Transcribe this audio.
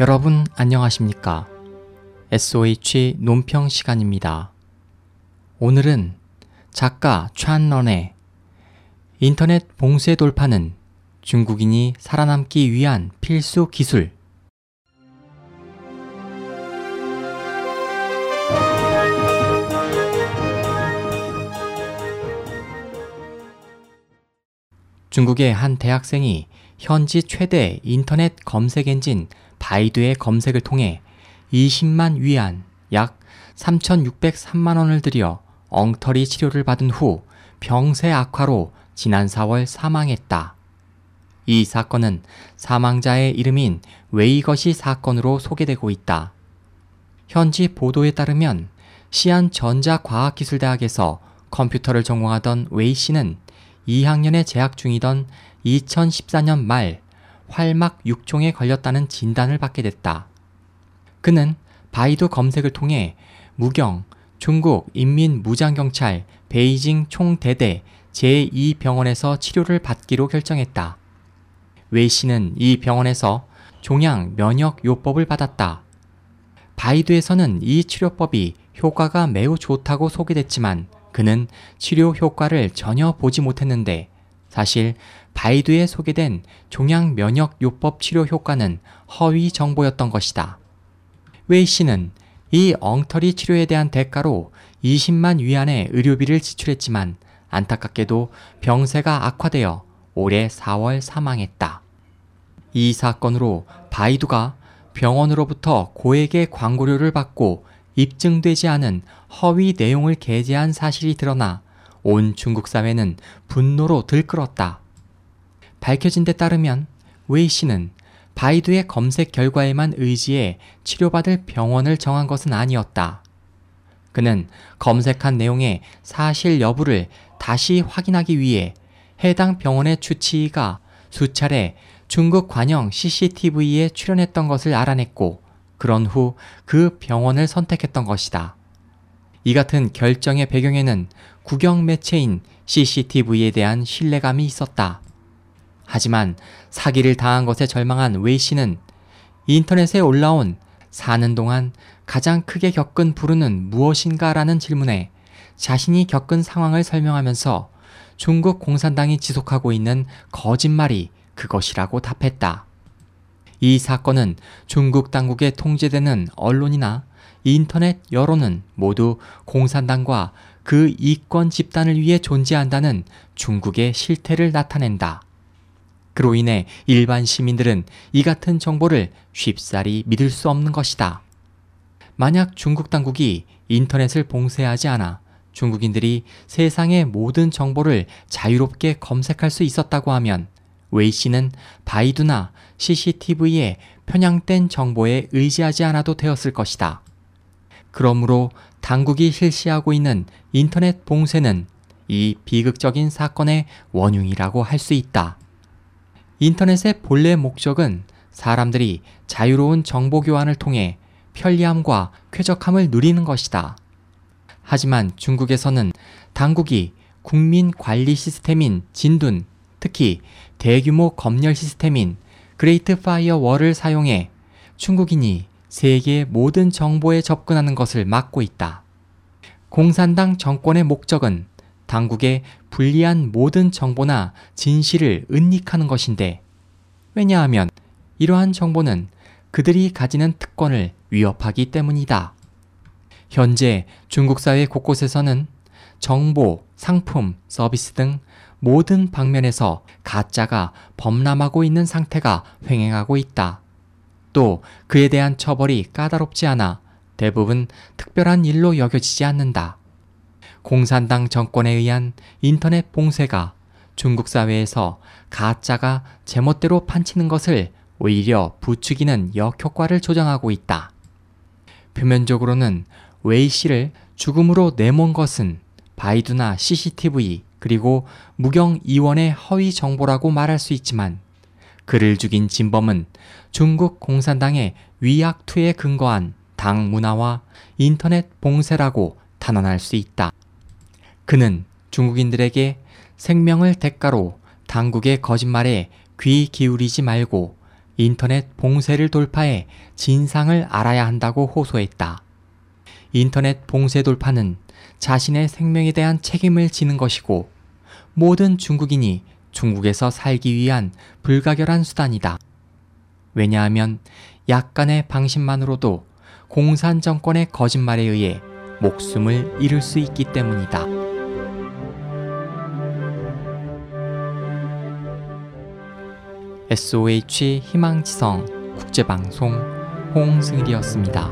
여러분 안녕하십니까? SOH 논평 시간입니다. 오늘은 작가 찬런의 인터넷 봉쇄 돌파는 중국인이 살아남기 위한 필수 기술 중국의 한 대학생이 현지 최대 인터넷 검색 엔진 바이두의 검색을 통해 20만 위안 약 3,603만 원을 들여 엉터리 치료를 받은 후 병세 악화로 지난 4월 사망했다. 이 사건은 사망자의 이름인 웨이쩌시 사건으로 소개되고 있다. 현지 보도에 따르면 시안 전자과학기술대학에서 컴퓨터를 전공하던 웨이 씨는 2학년에 재학 중이던 2014년 말 활막 육종에 걸렸다는 진단을 받게 됐다. 그는 바이두 검색을 통해 무경 중국 인민무장경찰 베이징 총대대 제2병원에서 치료를 받기로 결정했다. 웨이 씨는 이 병원에서 종양 면역 요법을 받았다. 바이두에서는 이 치료법이 효과가 매우 좋다고 소개됐지만 그는 치료 효과를 전혀 보지 못했는데 사실 바이두에 소개된 종양 면역 요법 치료 효과는 허위 정보였던 것이다. 웨이 씨는 이 엉터리 치료에 대한 대가로 20만 위안의 의료비를 지출했지만 안타깝게도 병세가 악화되어 올해 4월 사망했다. 이 사건으로 바이두가 병원으로부터 고액의 광고료를 받고 입증되지 않은 허위 내용을 게재한 사실이 드러나 온 중국 사회는 분노로 들끓었다. 밝혀진 데 따르면 웨이 씨는 바이두의 검색 결과에만 의지해 치료받을 병원을 정한 것은 아니었다. 그는 검색한 내용의 사실 여부를 다시 확인하기 위해 해당 병원의 주치의가 수차례 중국 관영 CCTV에 출연했던 것을 알아냈고 그런 후 그 병원을 선택했던 것이다. 이 같은 결정의 배경에는 국영 매체인 CCTV에 대한 신뢰감이 있었다. 하지만 사기를 당한 것에 절망한 웨이 씨는 인터넷에 올라온 사는 동안 가장 크게 겪은 불운은 무엇인가 라는 질문에 자신이 겪은 상황을 설명하면서 중국 공산당이 지속하고 있는 거짓말이 그것이라고 답했다. 이 사건은 중국 당국에 통제되는 언론이나 인터넷 여론은 모두 공산당과 그 이권 집단을 위해 존재한다는 중국의 실태를 나타낸다. 그로 인해 일반 시민들은 이 같은 정보를 쉽사리 믿을 수 없는 것이다. 만약 중국 당국이 인터넷을 봉쇄하지 않아 중국인들이 세상의 모든 정보를 자유롭게 검색할 수 있었다고 하면 웨이 씨는 바이두나 CCTV의 편향된 정보에 의지하지 않아도 되었을 것이다. 그러므로 당국이 실시하고 있는 인터넷 봉쇄는 이 비극적인 사건의 원흉이라고 할 수 있다. 인터넷의 본래 목적은 사람들이 자유로운 정보 교환을 통해 편리함과 쾌적함을 누리는 것이다. 하지만 중국에서는 당국이 국민 관리 시스템인 진둔, 특히 대규모 검열 시스템인 Great Firewall을 사용해 중국인이 세계의 모든 정보에 접근하는 것을 막고 있다. 공산당 정권의 목적은 당국에 불리한 모든 정보나 진실을 은닉하는 것인데, 왜냐하면 이러한 정보는 그들이 가지는 특권을 위협하기 때문이다. 현재 중국 사회 곳곳에서는 정보, 상품, 서비스 등 모든 방면에서 가짜가 범람하고 있는 상태가 횡행하고 있다. 또 그에 대한 처벌이 까다롭지 않아 대부분 특별한 일로 여겨지지 않는다. 공산당 정권에 의한 인터넷 봉쇄가 중국 사회에서 가짜가 제멋대로 판치는 것을 오히려 부추기는 역효과를 조장하고 있다. 표면적으로는 웨이 씨를 죽음으로 내몬 것은 바이두나 CCTV 그리고 무경 2원의 허위 정보라고 말할 수 있지만 그를 죽인 진범은 중국 공산당의 위악투에 근거한 당 문화와 인터넷 봉쇄라고 탄원할 수 있다. 그는 중국인들에게 생명을 대가로 당국의 거짓말에 귀 기울이지 말고 인터넷 봉쇄를 돌파해 진상을 알아야 한다고 호소했다. 인터넷 봉쇄 돌파는 자신의 생명에 대한 책임을 지는 것이고 모든 중국인이 중국에서 살기 위한 불가결한 수단이다. 왜냐하면 약간의 방심만으로도 공산 정권의 거짓말에 의해 목숨을 잃을 수 있기 때문이다. SOH 희망지성 국제방송 홍승일이었습니다.